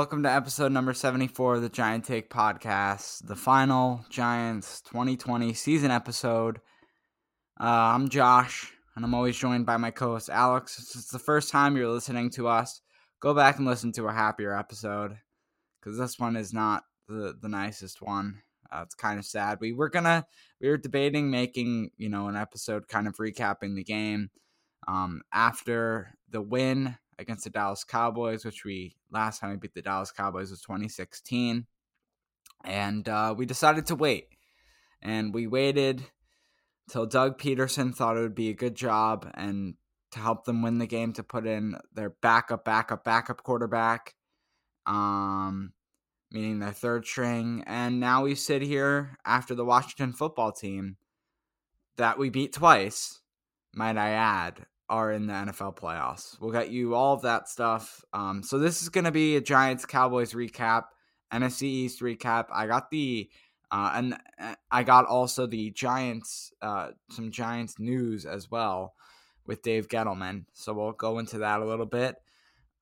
Welcome to episode number 74 of the Giant Take podcast, the final Giants 2020 season episode. Uh, I'm Josh, and I'm always joined by my co host Alex. If it's the first time you're listening to us, go back and listen to a happier episode because this one is not the, the nicest one. Uh, it's kind of sad. We were gonna, we were debating making, you know, an episode kind of recapping the game um, after the win against the Dallas Cowboys, which we last time we beat the Dallas Cowboys was 2016. And uh, we decided to wait. And we waited till Doug Pederson thought it would be a good job and to help them win the game to put in their backup, backup, backup quarterback, um, meaning their third string. And now we sit here after the Washington football team that we beat twice, might I add, are in the NFL playoffs. We'll get you all of that stuff. Um, so this is going to be a Giants Cowboys recap, NFC East recap. I got the uh, and uh, I got also the Giants uh, some Giants news as well with Dave Gettleman. So we'll go into that a little bit.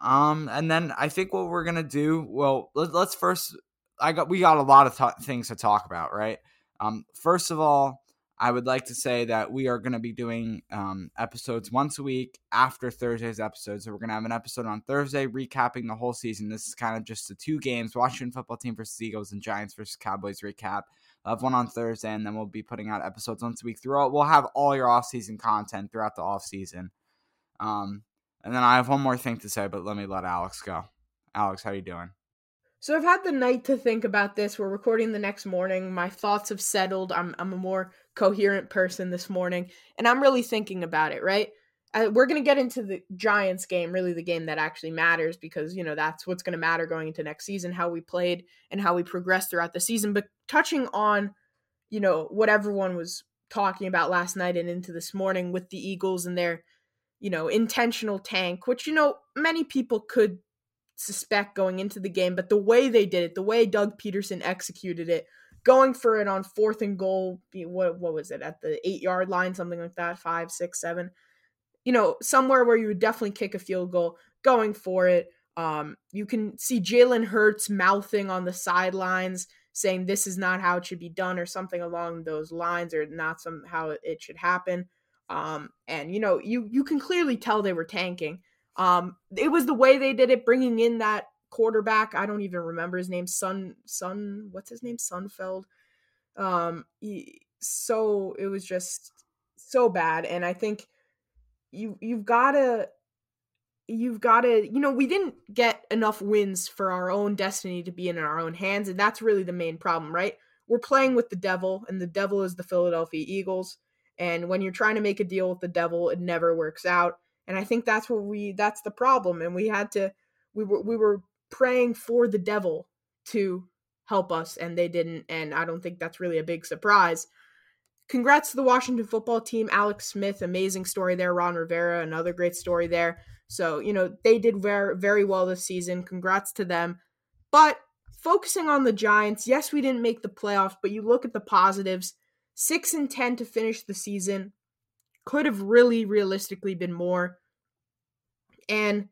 Um, and then I think what we're gonna do. Well, let, us first. I got we got a lot of t- things to talk about, right? Um, first of all, I would like to say that we are going to be doing um, episodes once a week after Thursday's episode. So we're going to have an episode on Thursday recapping the whole season. This is kind of just the two games Washington football team versus Eagles and Giants versus Cowboys recap. I'll have one on Thursday, and then we'll be putting out episodes once a week throughout. We'll have all your off-season content throughout the off-season. Um, and then I have one more thing to say, but let me let Alex go. Alex, how are you doing? So I've had the night to think about this. We're recording the next morning. My thoughts have settled. I'm I'm a more coherent person this morning, and I'm really thinking about it. Right, uh, we're gonna get into the Giants game, really the game that actually matters, because you know that's what's gonna matter going into next season, how we played and how we progressed throughout the season. But touching on, you know, what everyone was talking about last night and into this morning with the Eagles and their, you know, intentional tank, which you know many people could suspect going into the game, but the way they did it, the way Doug Pederson executed it, going for it on fourth and goal, what what was it at the eight yard line, something like that, five, six, seven, you know, somewhere where you would definitely kick a field goal, going for it. Um, you can see Jalen Hurts mouthing on the sidelines, saying this is not how it should be done, or something along those lines, or not somehow it should happen. Um, and you know, you you can clearly tell they were tanking. Um, it was the way they did it, bringing in that quarterback. I don't even remember his name. Sun Sun. What's his name? Sunfeld. Um, he, so it was just so bad, and I think you you've got to you've got to you know we didn't get enough wins for our own destiny to be in our own hands and that's really the main problem right we're playing with the devil and the devil is the philadelphia eagles and when you're trying to make a deal with the devil it never works out and I think that's what we that's the problem. And we had to we were we were praying for the devil to help us and they didn't and I don't think that's really a big surprise. congrats to the Washington football team. Alex Smith, amazing story there. Ron Rivera, another great story there. So, you know, they did very, very well this season. Congrats to them. But focusing on the Giants, yes, we didn't make the playoffs, but you look at the positives 6 and 10 to finish the season. Could have really realistically been more. And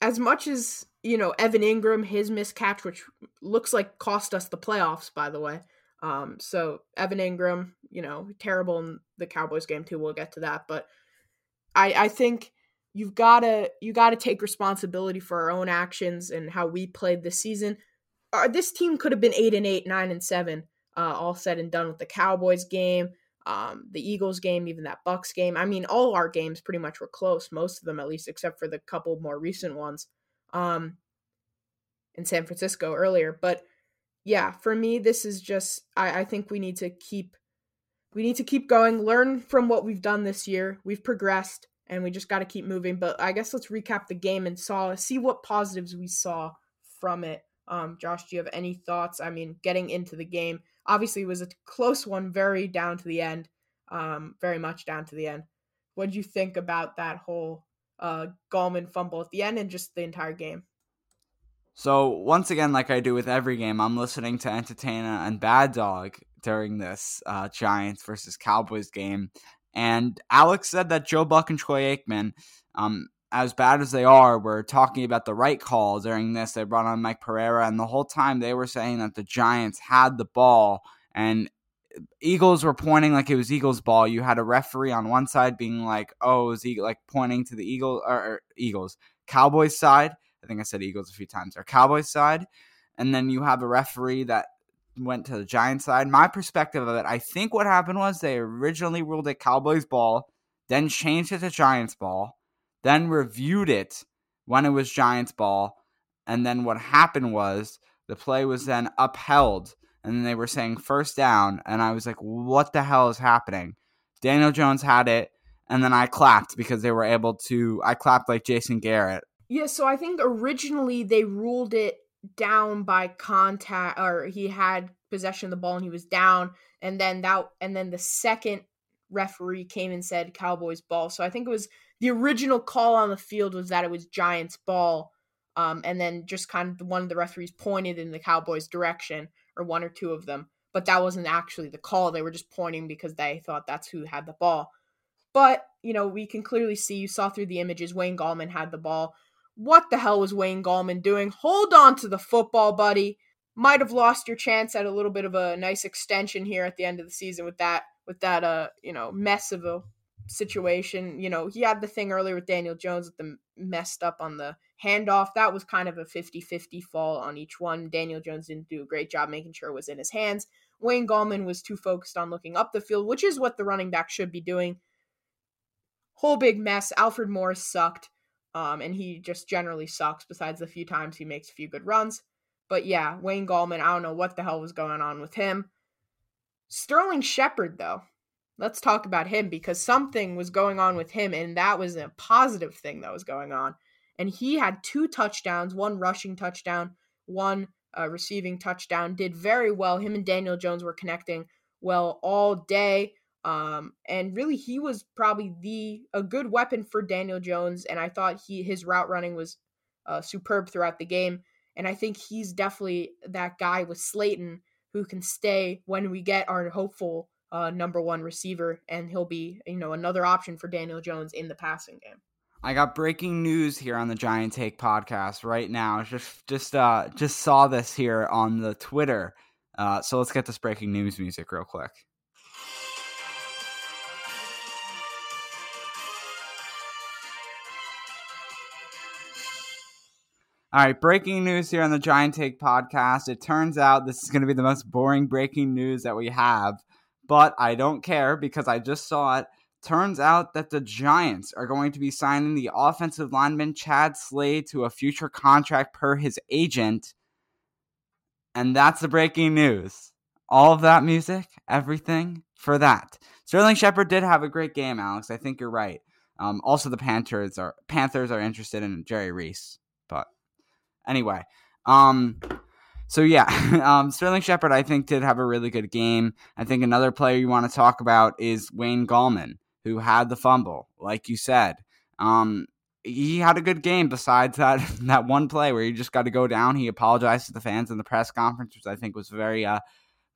as much as, you know, Evan Engram, his miscatch, which looks like cost us the playoffs, by the way. Um, so Evan Engram, you know, terrible in the Cowboys game too. We'll get to that. But I, I think you've gotta you gotta take responsibility for our own actions and how we played this season. Uh, this team could have been eight and eight, nine and seven, uh, all said and done with the Cowboys game, um, the Eagles game, even that Bucks game. I mean, all our games pretty much were close, most of them at least, except for the couple more recent ones um, in San Francisco earlier. But yeah, for me, this is just I, I think we need to keep we need to keep going, learn from what we've done this year. We've progressed and we just got to keep moving. But I guess let's recap the game and saw see what positives we saw from it. Um, Josh, do you have any thoughts? I mean, getting into the game obviously was a close one, very down to the end, um, very much down to the end. What did you think about that whole uh, Gallman fumble at the end and just the entire game? So once again, like I do with every game, I'm listening to Entertainer and Bad Dog during this uh, Giants versus Cowboys game, and Alex said that Joe Buck and Troy Aikman, um, as bad as they are, were talking about the right call during this. They brought on Mike Pereira, and the whole time they were saying that the Giants had the ball, and Eagles were pointing like it was Eagles' ball. You had a referee on one side being like, "Oh, is he like pointing to the Eagle or, or Eagles, Cowboys side. I think I said Eagles a few times. Or Cowboys side, and then you have a referee that went to the Giants side. My perspective of it, I think what happened was they originally ruled it Cowboys ball, then changed it to Giants ball, then reviewed it when it was Giants ball, and then what happened was the play was then upheld, and then they were saying first down, and I was like, what the hell is happening? Daniel Jones had it, and then I clapped because they were able to. I clapped like Jason Garrett. Yeah, so I think originally they ruled it down by contact or he had possession of the ball and he was down and then that and then the second referee came and said Cowboys ball. So I think it was the original call on the field was that it was Giants ball. Um, and then just kind of one of the referees pointed in the Cowboys direction or one or two of them, but that wasn't actually the call. They were just pointing because they thought that's who had the ball. But, you know, we can clearly see you saw through the images Wayne Gallman had the ball. What the hell was Wayne Gallman doing? Hold on to the football, buddy. Might have lost your chance at a little bit of a nice extension here at the end of the season with that with that uh you know mess of a situation. You know, he had the thing earlier with Daniel Jones with the messed up on the handoff. That was kind of a 50-50 fall on each one. Daniel Jones didn't do a great job making sure it was in his hands. Wayne Gallman was too focused on looking up the field, which is what the running back should be doing. Whole big mess. Alfred Morris sucked. Um, and he just generally sucks besides the few times he makes a few good runs. But yeah, Wayne Gallman, I don't know what the hell was going on with him. Sterling Shepard, though, let's talk about him because something was going on with him, and that was a positive thing that was going on. And he had two touchdowns, one rushing touchdown, one uh, receiving touchdown, did very well. Him and Daniel Jones were connecting well all day. Um, and really, he was probably the a good weapon for Daniel Jones, and I thought he his route running was uh, superb throughout the game. And I think he's definitely that guy with Slayton who can stay when we get our hopeful uh, number one receiver, and he'll be you know another option for Daniel Jones in the passing game. I got breaking news here on the Giant Take podcast right now. Just just uh just saw this here on the Twitter. Uh, so let's get this breaking news music real quick. All right, breaking news here on the Giant Take podcast. It turns out this is going to be the most boring breaking news that we have, but I don't care because I just saw it. Turns out that the Giants are going to be signing the offensive lineman Chad Slade to a future contract per his agent. And that's the breaking news. All of that music, everything for that. Sterling Shepard did have a great game, Alex. I think you're right. Um, also, the Panthers are Panthers are interested in Jerry Reese. But anyway, um, so yeah, um, Sterling Shepard, I think, did have a really good game. I think another player you want to talk about is Wayne Gallman, who had the fumble, like you said. Um, he had a good game besides that that one play where he just got to go down. He apologized to the fans in the press conference, which I think was very uh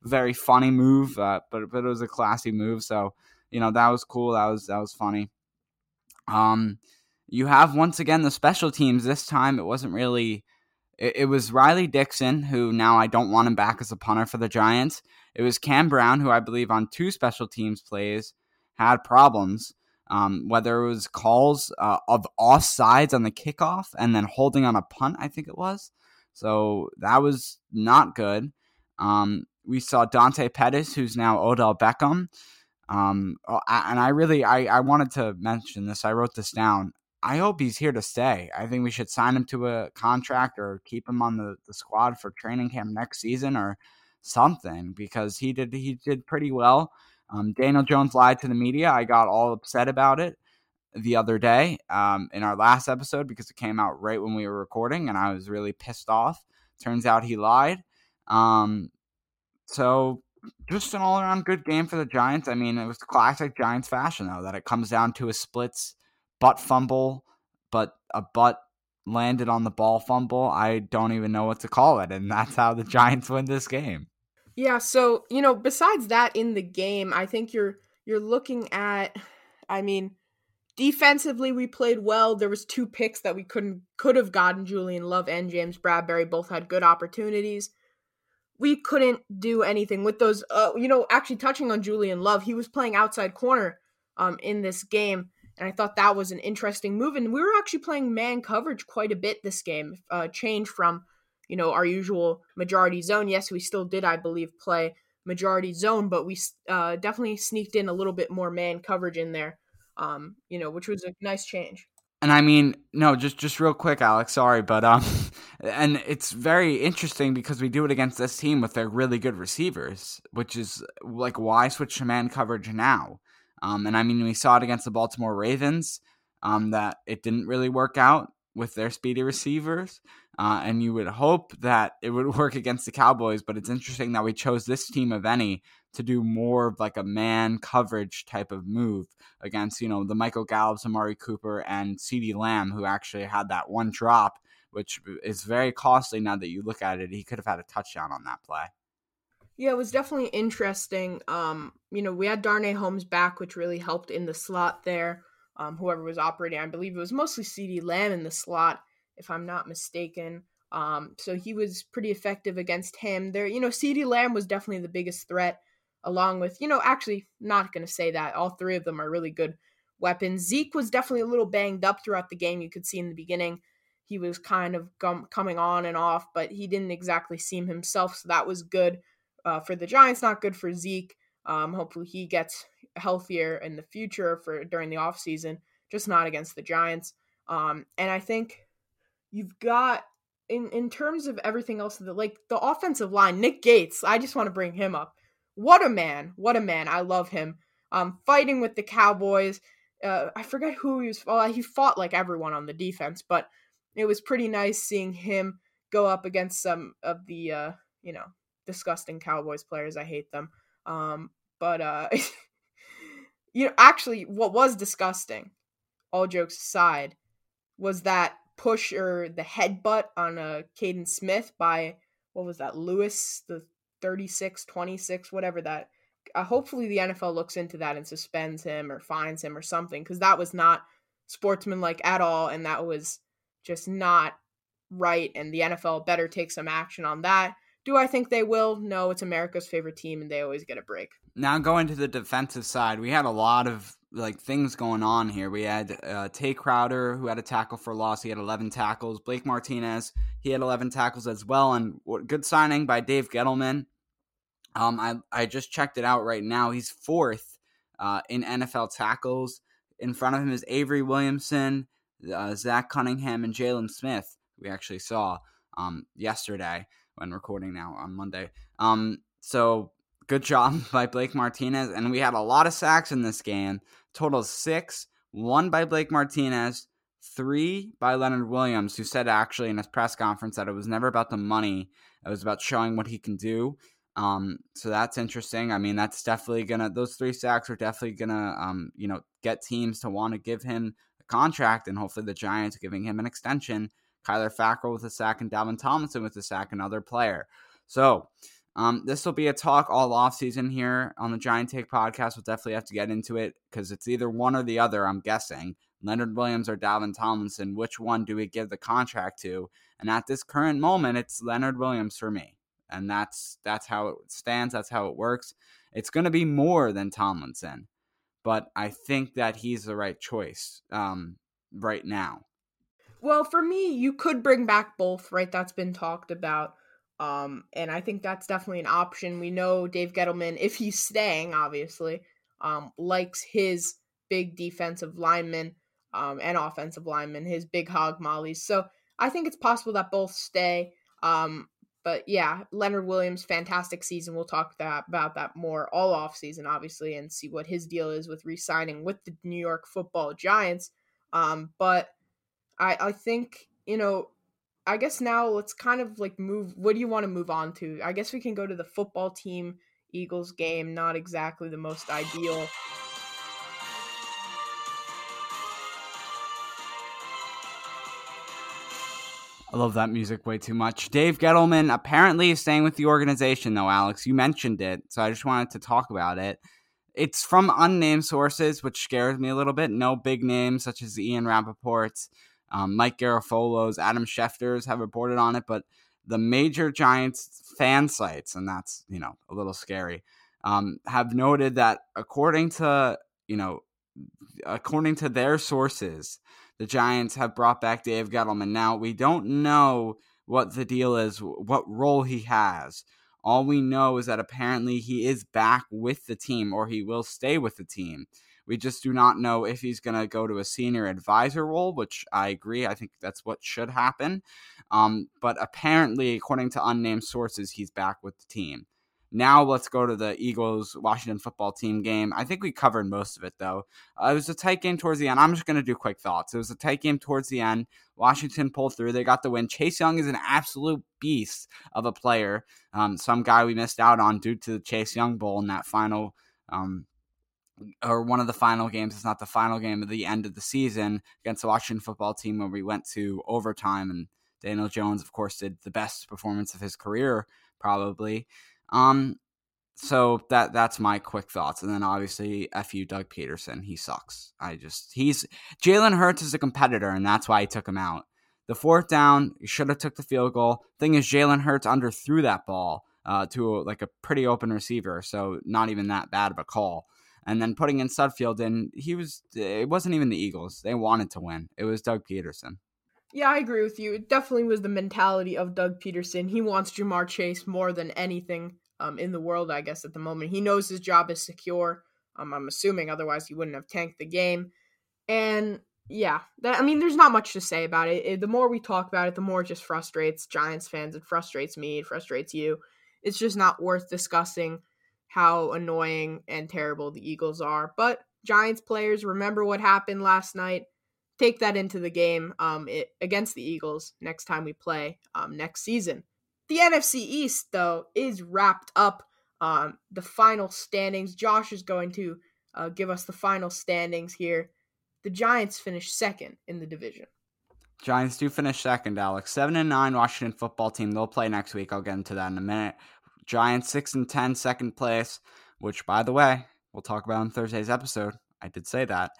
very funny move, uh, but but it was a classy move. So you know that was cool. That was that was funny. Um, you have once again the special teams. This time it wasn't really. It, it was Riley Dixon, who now I don't want him back as a punter for the Giants. It was Cam Brown, who I believe on two special teams plays had problems. Um, whether it was calls uh, of offsides on the kickoff and then holding on a punt, I think it was. So that was not good. Um, we saw Dante Pettis, who's now Odell Beckham. Um, oh, and I really, I, I wanted to mention this. I wrote this down. I hope he's here to stay. I think we should sign him to a contract or keep him on the, the squad for training camp next season or something because he did he did pretty well. Um, Daniel Jones lied to the media. I got all upset about it the other day um, in our last episode because it came out right when we were recording, and I was really pissed off. Turns out he lied. Um, so just an all around good game for the Giants. I mean, it was classic Giants fashion though that it comes down to a splits butt fumble, but a butt landed on the ball fumble. I don't even know what to call it, and that's how the Giants win this game. Yeah, so, you know, besides that in the game, I think you're you're looking at I mean, defensively we played well. There was two picks that we couldn't could have gotten Julian Love and James Bradberry both had good opportunities. We couldn't do anything with those uh, you know, actually touching on Julian Love, he was playing outside corner um in this game and I thought that was an interesting move and we were actually playing man coverage quite a bit this game. Uh change from you know, our usual majority zone. Yes, we still did, I believe, play majority zone, but we uh, definitely sneaked in a little bit more man coverage in there, um, you know, which was a nice change. And I mean, no, just just real quick, Alex. Sorry, but um, and it's very interesting because we do it against this team with their really good receivers, which is like why switch to man coverage now? Um, and I mean, we saw it against the Baltimore Ravens, um, that it didn't really work out with their speedy receivers. Uh, and you would hope that it would work against the Cowboys, but it's interesting that we chose this team of any to do more of like a man coverage type of move against, you know, the Michael Gallups, Amari Cooper, and CeeDee Lamb, who actually had that one drop, which is very costly now that you look at it. He could have had a touchdown on that play. Yeah, it was definitely interesting. Um, you know, we had Darnay Holmes back, which really helped in the slot there. Um, whoever was operating, I believe it was mostly CeeDee Lamb in the slot if I'm not mistaken. Um, so he was pretty effective against him. There, you know, CeeDee Lamb was definitely the biggest threat, along with, you know, actually not going to say that. All three of them are really good weapons. Zeke was definitely a little banged up throughout the game. You could see in the beginning he was kind of gum- coming on and off, but he didn't exactly seem himself. So that was good uh, for the Giants, not good for Zeke. Um, hopefully he gets healthier in the future for during the offseason, just not against the Giants. Um, and I think you've got in in terms of everything else the like the offensive line nick gates i just want to bring him up what a man what a man i love him um fighting with the cowboys uh i forget who he was well, he fought like everyone on the defense but it was pretty nice seeing him go up against some of the uh you know disgusting cowboys players i hate them um but uh you know actually what was disgusting all jokes aside was that push or the headbutt on a uh, Kaden Smith by what was that Lewis the 36 26 whatever that uh, hopefully the NFL looks into that and suspends him or fines him or something cuz that was not sportsmanlike at all and that was just not right and the NFL better take some action on that. Do I think they will? No, it's America's favorite team and they always get a break. Now going to the defensive side, we had a lot of like things going on here. We had uh, Tae Crowder who had a tackle for loss. He had 11 tackles. Blake Martinez he had 11 tackles as well. And good signing by Dave Gettleman. Um, I I just checked it out right now. He's fourth uh, in NFL tackles. In front of him is Avery Williamson, uh, Zach Cunningham, and Jaylon Smith. We actually saw um, yesterday when recording now on Monday. Um, so good job by Blake Martinez, and we had a lot of sacks in this game. Total six, one by Blake Martinez, three by Leonard Williams, who said actually in his press conference that it was never about the money, it was about showing what he can do. Um, so that's interesting. I mean, that's definitely gonna those three sacks are definitely gonna um, you know, get teams to want to give him a contract and hopefully the Giants giving him an extension. Kyler Fackrell with a sack and Dalvin Tomlinson with a sack, another player. So um, this will be a talk all off season here on the Giant Take podcast. We'll definitely have to get into it because it's either one or the other, I'm guessing. Leonard Williams or Dalvin Tomlinson. Which one do we give the contract to? And at this current moment, it's Leonard Williams for me and that's that's how it stands. That's how it works. It's going to be more than Tomlinson, but I think that he's the right choice um, right now. Well, for me, you could bring back both, right? That's been talked about. Um, and I think that's definitely an option. We know Dave Gettleman, if he's staying, obviously, um, likes his big defensive lineman um, and offensive lineman, his big hog mollies. So I think it's possible that both stay. Um, but yeah, Leonard Williams, fantastic season. We'll talk that about that more all off season, obviously, and see what his deal is with re-signing with the New York Football Giants. Um, but I I think you know, I guess now let's kind of like move. What do you want to move on to? I guess we can go to the football team Eagles game. Not exactly the most ideal I love that music way too much. Dave Gettleman apparently is staying with the organization, though, Alex. You mentioned it, so I just wanted to talk about it. It's from unnamed sources, which scares me a little bit. No big names such as Ian Rapoport's, um, Mike Garafolo's, Adam Schefter's have reported on it, but the major Giants fan sites, and that's, you know, a little scary, um, have noted that according to, you know, according to their sources, the Giants have brought back Dave Gettleman. Now, we don't know what the deal is, what role he has. All we know is that apparently he is back with the team or he will stay with the team. We just do not know if he's going to go to a senior advisor role, which I agree. I think that's what should happen. Um, but apparently, according to unnamed sources, he's back with the team. Now let's go to the Eagles Washington football team game. I think we covered most of it though. Uh, it was a tight game towards the end. I'm just going to do quick thoughts. It was a tight game towards the end. Washington pulled through. They got the win. Chase Young is an absolute beast of a player. Um, some guy we missed out on due to the Chase Young Bowl in that final. Um, or one of the final games. It's not the final game of the end of the season against the Washington football team where we went to overtime and Daniel Jones, of course, did the best performance of his career, probably. Um, so that that's my quick thoughts, and then obviously, fu Doug Pederson, he sucks. I just he's Jalen Hurts is a competitor, and that's why he took him out. The fourth down, he should have took the field goal. Thing is, Jalen Hurts underthrew that ball uh, to a, like a pretty open receiver, so not even that bad of a call. And then putting in Sudfeld, and he was it wasn't even the Eagles. They wanted to win. It was Doug Pederson. Yeah, I agree with you. It definitely was the mentality of Doug Pederson. He wants Ja'Marr Chase more than anything um, in the world, I guess, at the moment. He knows his job is secure. Um, I'm assuming, otherwise, he wouldn't have tanked the game. And yeah, that, I mean, there's not much to say about it. it. The more we talk about it, the more it just frustrates Giants fans. It frustrates me. It frustrates you. It's just not worth discussing how annoying and terrible the Eagles are. But Giants players, remember what happened last night. Take that into the game um, it, against the Eagles next time we play um, next season. The NFC East, though, is wrapped up. Um, the final standings. Josh is going to uh, give us the final standings here. The Giants finished second in the division. Giants do finish second, Alex. Seven and nine Washington football team. They'll play next week. I'll get into that in a minute. Giants six and ten, second place, which by the way, we'll talk about in Thursday's episode. I did say that.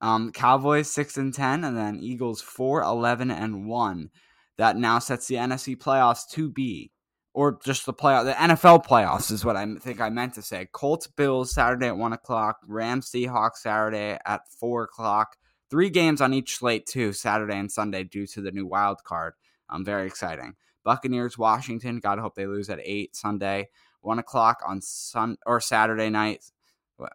Um, Cowboys six and ten, and then Eagles four, 11 and one that now sets the NFC playoffs to be, or just the playoff, the NFL playoffs is what I think I meant to say. Colts Bills Saturday at one o'clock, Rams Seahawks Saturday at four o'clock. Three games on each slate too, Saturday and Sunday, due to the new wild card. Um, very exciting. Buccaneers Washington. God hope they lose at eight Sunday. One o'clock on Sun or Saturday night.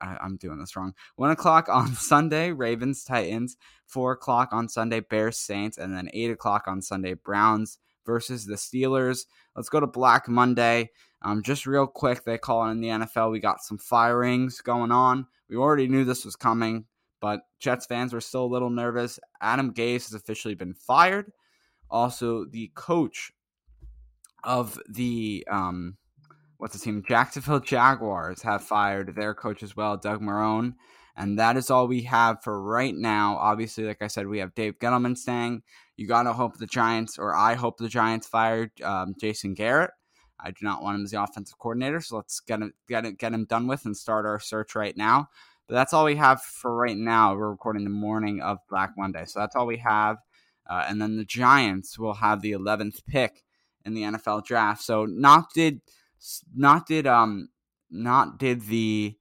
I, am doing this wrong. One o'clock on Sunday, Ravens Titans. Four o'clock on Sunday, Bears Saints, and then eight o'clock on Sunday, Browns versus the Steelers. Let's go to Black Monday. Um, just real quick, they call it in the NFL. We got some firings going on. We already knew this was coming, but Jets fans were still a little nervous. Adam Gase has officially been fired. Also, the coach of the um, what's the team? Jacksonville Jaguars have fired their coach as well, Doug Marrone. And that is all we have for right now. Obviously, like I said, we have Dave Gettleman staying. You got to hope the Giants, or I hope the Giants fired um, Jason Garrett. I do not want him as the offensive coordinator, so let's get him, get, it, get him done with and start our search right now. But that's all we have for right now. We're recording the morning of Black Monday, so that's all we have. Uh, and then the Giants will have the 11th pick in the NFL draft. So not did not did um not did the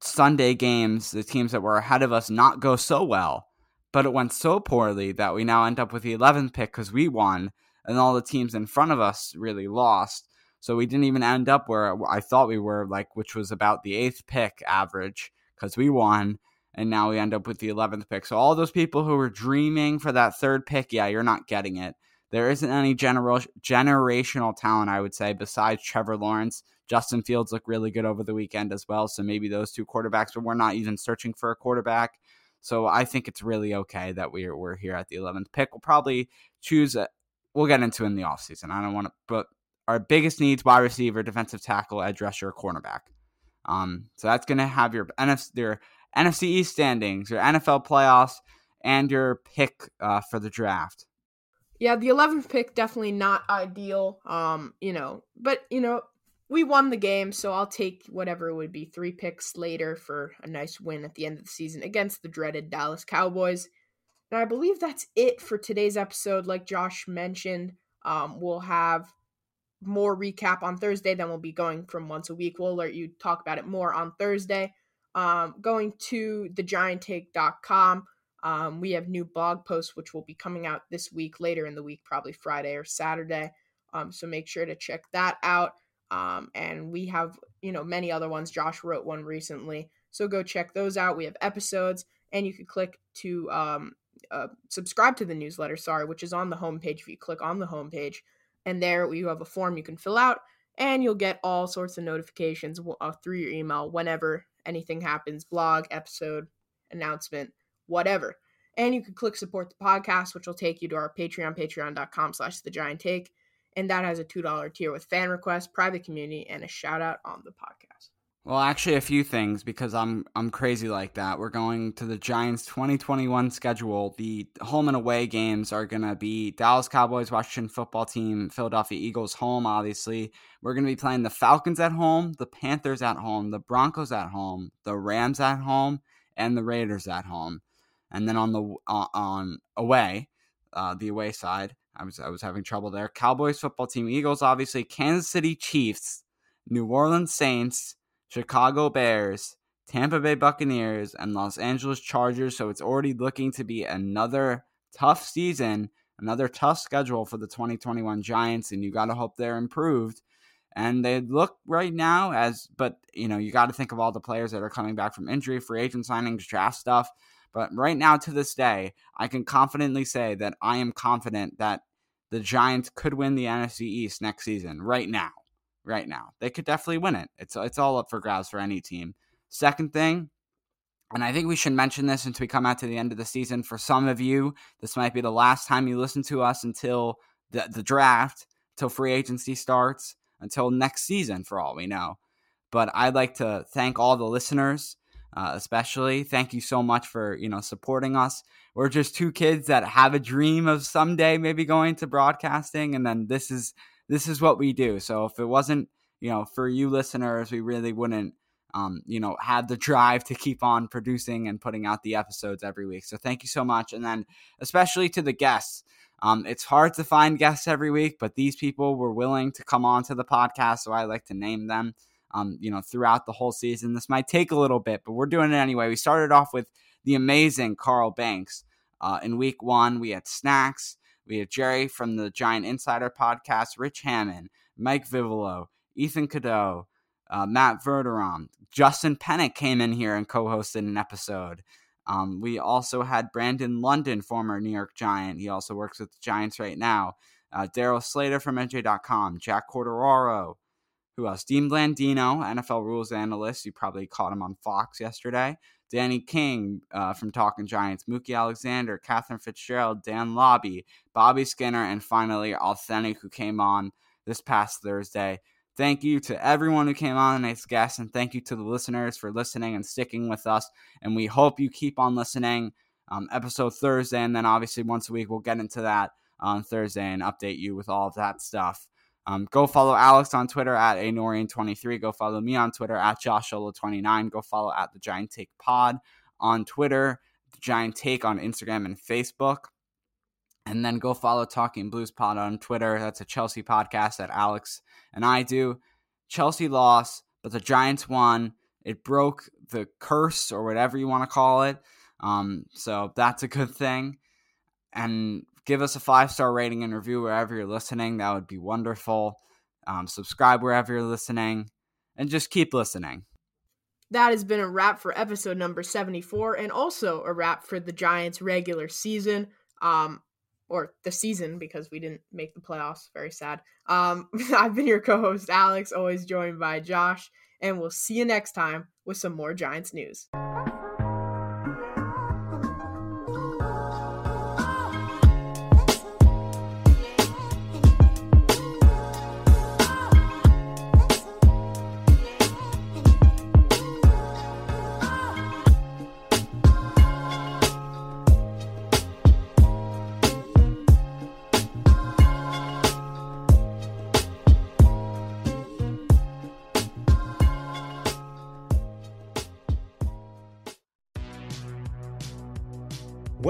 Sunday games, the teams that were ahead of us, not go so well. But it went so poorly that we now end up with the 11th pick because we won, and all the teams in front of us really lost. So we didn't even end up where I thought we were, like, which was about the eighth pick average because we won, and now we end up with the 11th pick. So all those people who were dreaming for that third pick, yeah, you're not getting it. There isn't any general generational talent, I would say, besides Trevor Lawrence. Justin Fields looked really good over the weekend as well. So maybe those two quarterbacks, but we're not even searching for a quarterback. So I think it's really okay that we're we're here at the 11th pick. We'll probably choose. A, we'll get into in the offseason. I don't want to, but our biggest needs: wide receiver, defensive tackle, edge rusher, cornerback. Um, so that's going to have your NFC, your NFC East standings, your NFL playoffs, and your pick uh, for the draft. Yeah, the 11th pick definitely not ideal. Um, you know, but you know, we won the game, so I'll take whatever would be three picks later for a nice win at the end of the season against the dreaded Dallas Cowboys. And I believe that's it for today's episode. Like Josh mentioned, um, we'll have more recap on Thursday. Then we'll be going from once a week. We'll alert you talk about it more on Thursday. Um, going to thegianttake.com. Um, we have new blog posts which will be coming out this week, later in the week, probably Friday or Saturday. Um, so make sure to check that out. Um, and we have, you know, many other ones. Josh wrote one recently. So go check those out. We have episodes, and you can click to um, uh, subscribe to the newsletter, sorry, which is on the homepage. If you click on the homepage, and there you have a form you can fill out, and you'll get all sorts of notifications uh, through your email whenever anything happens blog, episode, announcement, whatever. And you can click support the podcast, which will take you to our Patreon, patreon.com slash the giant take and that has a $2 tier with fan requests, private community, and a shout out on the podcast. Well, actually, a few things because I'm I'm crazy like that. We're going to the Giants 2021 schedule. The home and away games are gonna be Dallas Cowboys, Washington Football Team, Philadelphia Eagles home. Obviously, we're gonna be playing the Falcons at home, the Panthers at home, the Broncos at home, the Rams at home, and the Raiders at home. And then on the uh, on away, uh, the away side, I was I was having trouble there. Cowboys football team, Eagles, obviously, Kansas City Chiefs, New Orleans Saints, Chicago Bears, Tampa Bay Buccaneers, and Los Angeles Chargers. So it's already looking to be another tough season, another tough schedule for the 2021 Giants, and you got to hope they're improved. And they look right now as, but you know, you got to think of all the players that are coming back from injury, free agent signings, draft stuff. But right now, to this day, I can confidently say that I am confident that the Giants could win the NFC East next season right now. Right now. They could definitely win it. It's it's all up for grabs for any team. Second thing, and I think we should mention this until we come out to the end of the season. For some of you, this might be the last time you listen to us until the, the draft, until free agency starts, until next season, for all we know. But I'd like to thank all the listeners uh, especially. Thank you so much for you know supporting us. We're just two kids that have a dream of someday maybe going to broadcasting, and then this is this is what we do. So if it wasn't you know for you listeners, we really wouldn't um, you know have the drive to keep on producing and putting out the episodes every week. So thank you so much, and then especially to the guests. Um, it's hard to find guests every week, but these people were willing to come on to the podcast, so I like to name them um, you know, throughout the whole season. This might take a little bit, but we're doing it anyway. We started off with the amazing Carl Banks. Uh, in week one, we had Snacks. We had Jerry from the Giant Insider podcast, Rich Hammond, Mike Vivolo, Ethan Cadeau, uh, Matt Verderam. Justin Pennick came in here and co hosted an episode. Um, we also had Brandon London, former New York Giant. He also works with the Giants right now. Uh, Daryl Slater from NJ.com, Jack Corderaro, who else? Dean Blandino, NFL rules analyst. You probably caught him on Fox yesterday. Danny King uh, from Talking Giants, Mookie Alexander, Catherine Fitzgerald, Dan Lobby, Bobby Skinner, and finally Authentic, who came on this past Thursday. Thank you to everyone who came on as guests, and thank you to the listeners for listening and sticking with us. And we hope you keep on listening. Um, episode Thursday, and then obviously once a week we'll get into that on Thursday and update you with all of that stuff. Um, go follow Alex on Twitter at anorian23. Go follow me on Twitter at josholo29. Go follow at the Giant Take Pod on Twitter, the Giant Take on Instagram and Facebook. And then go follow Talking Blues Pod on Twitter. That's a Chelsea podcast that Alex and I do. Chelsea lost, but the Giants won. It broke the curse or whatever you want to call it. Um, so that's a good thing. And give us a five star rating and review wherever you're listening. That would be wonderful. Um, subscribe wherever you're listening and just keep listening. That has been a wrap for episode number 74 and also a wrap for the Giants regular season. Um, or the season because we didn't make the playoffs. Very sad. Um, I've been your co host, Alex, always joined by Josh, and we'll see you next time with some more Giants news.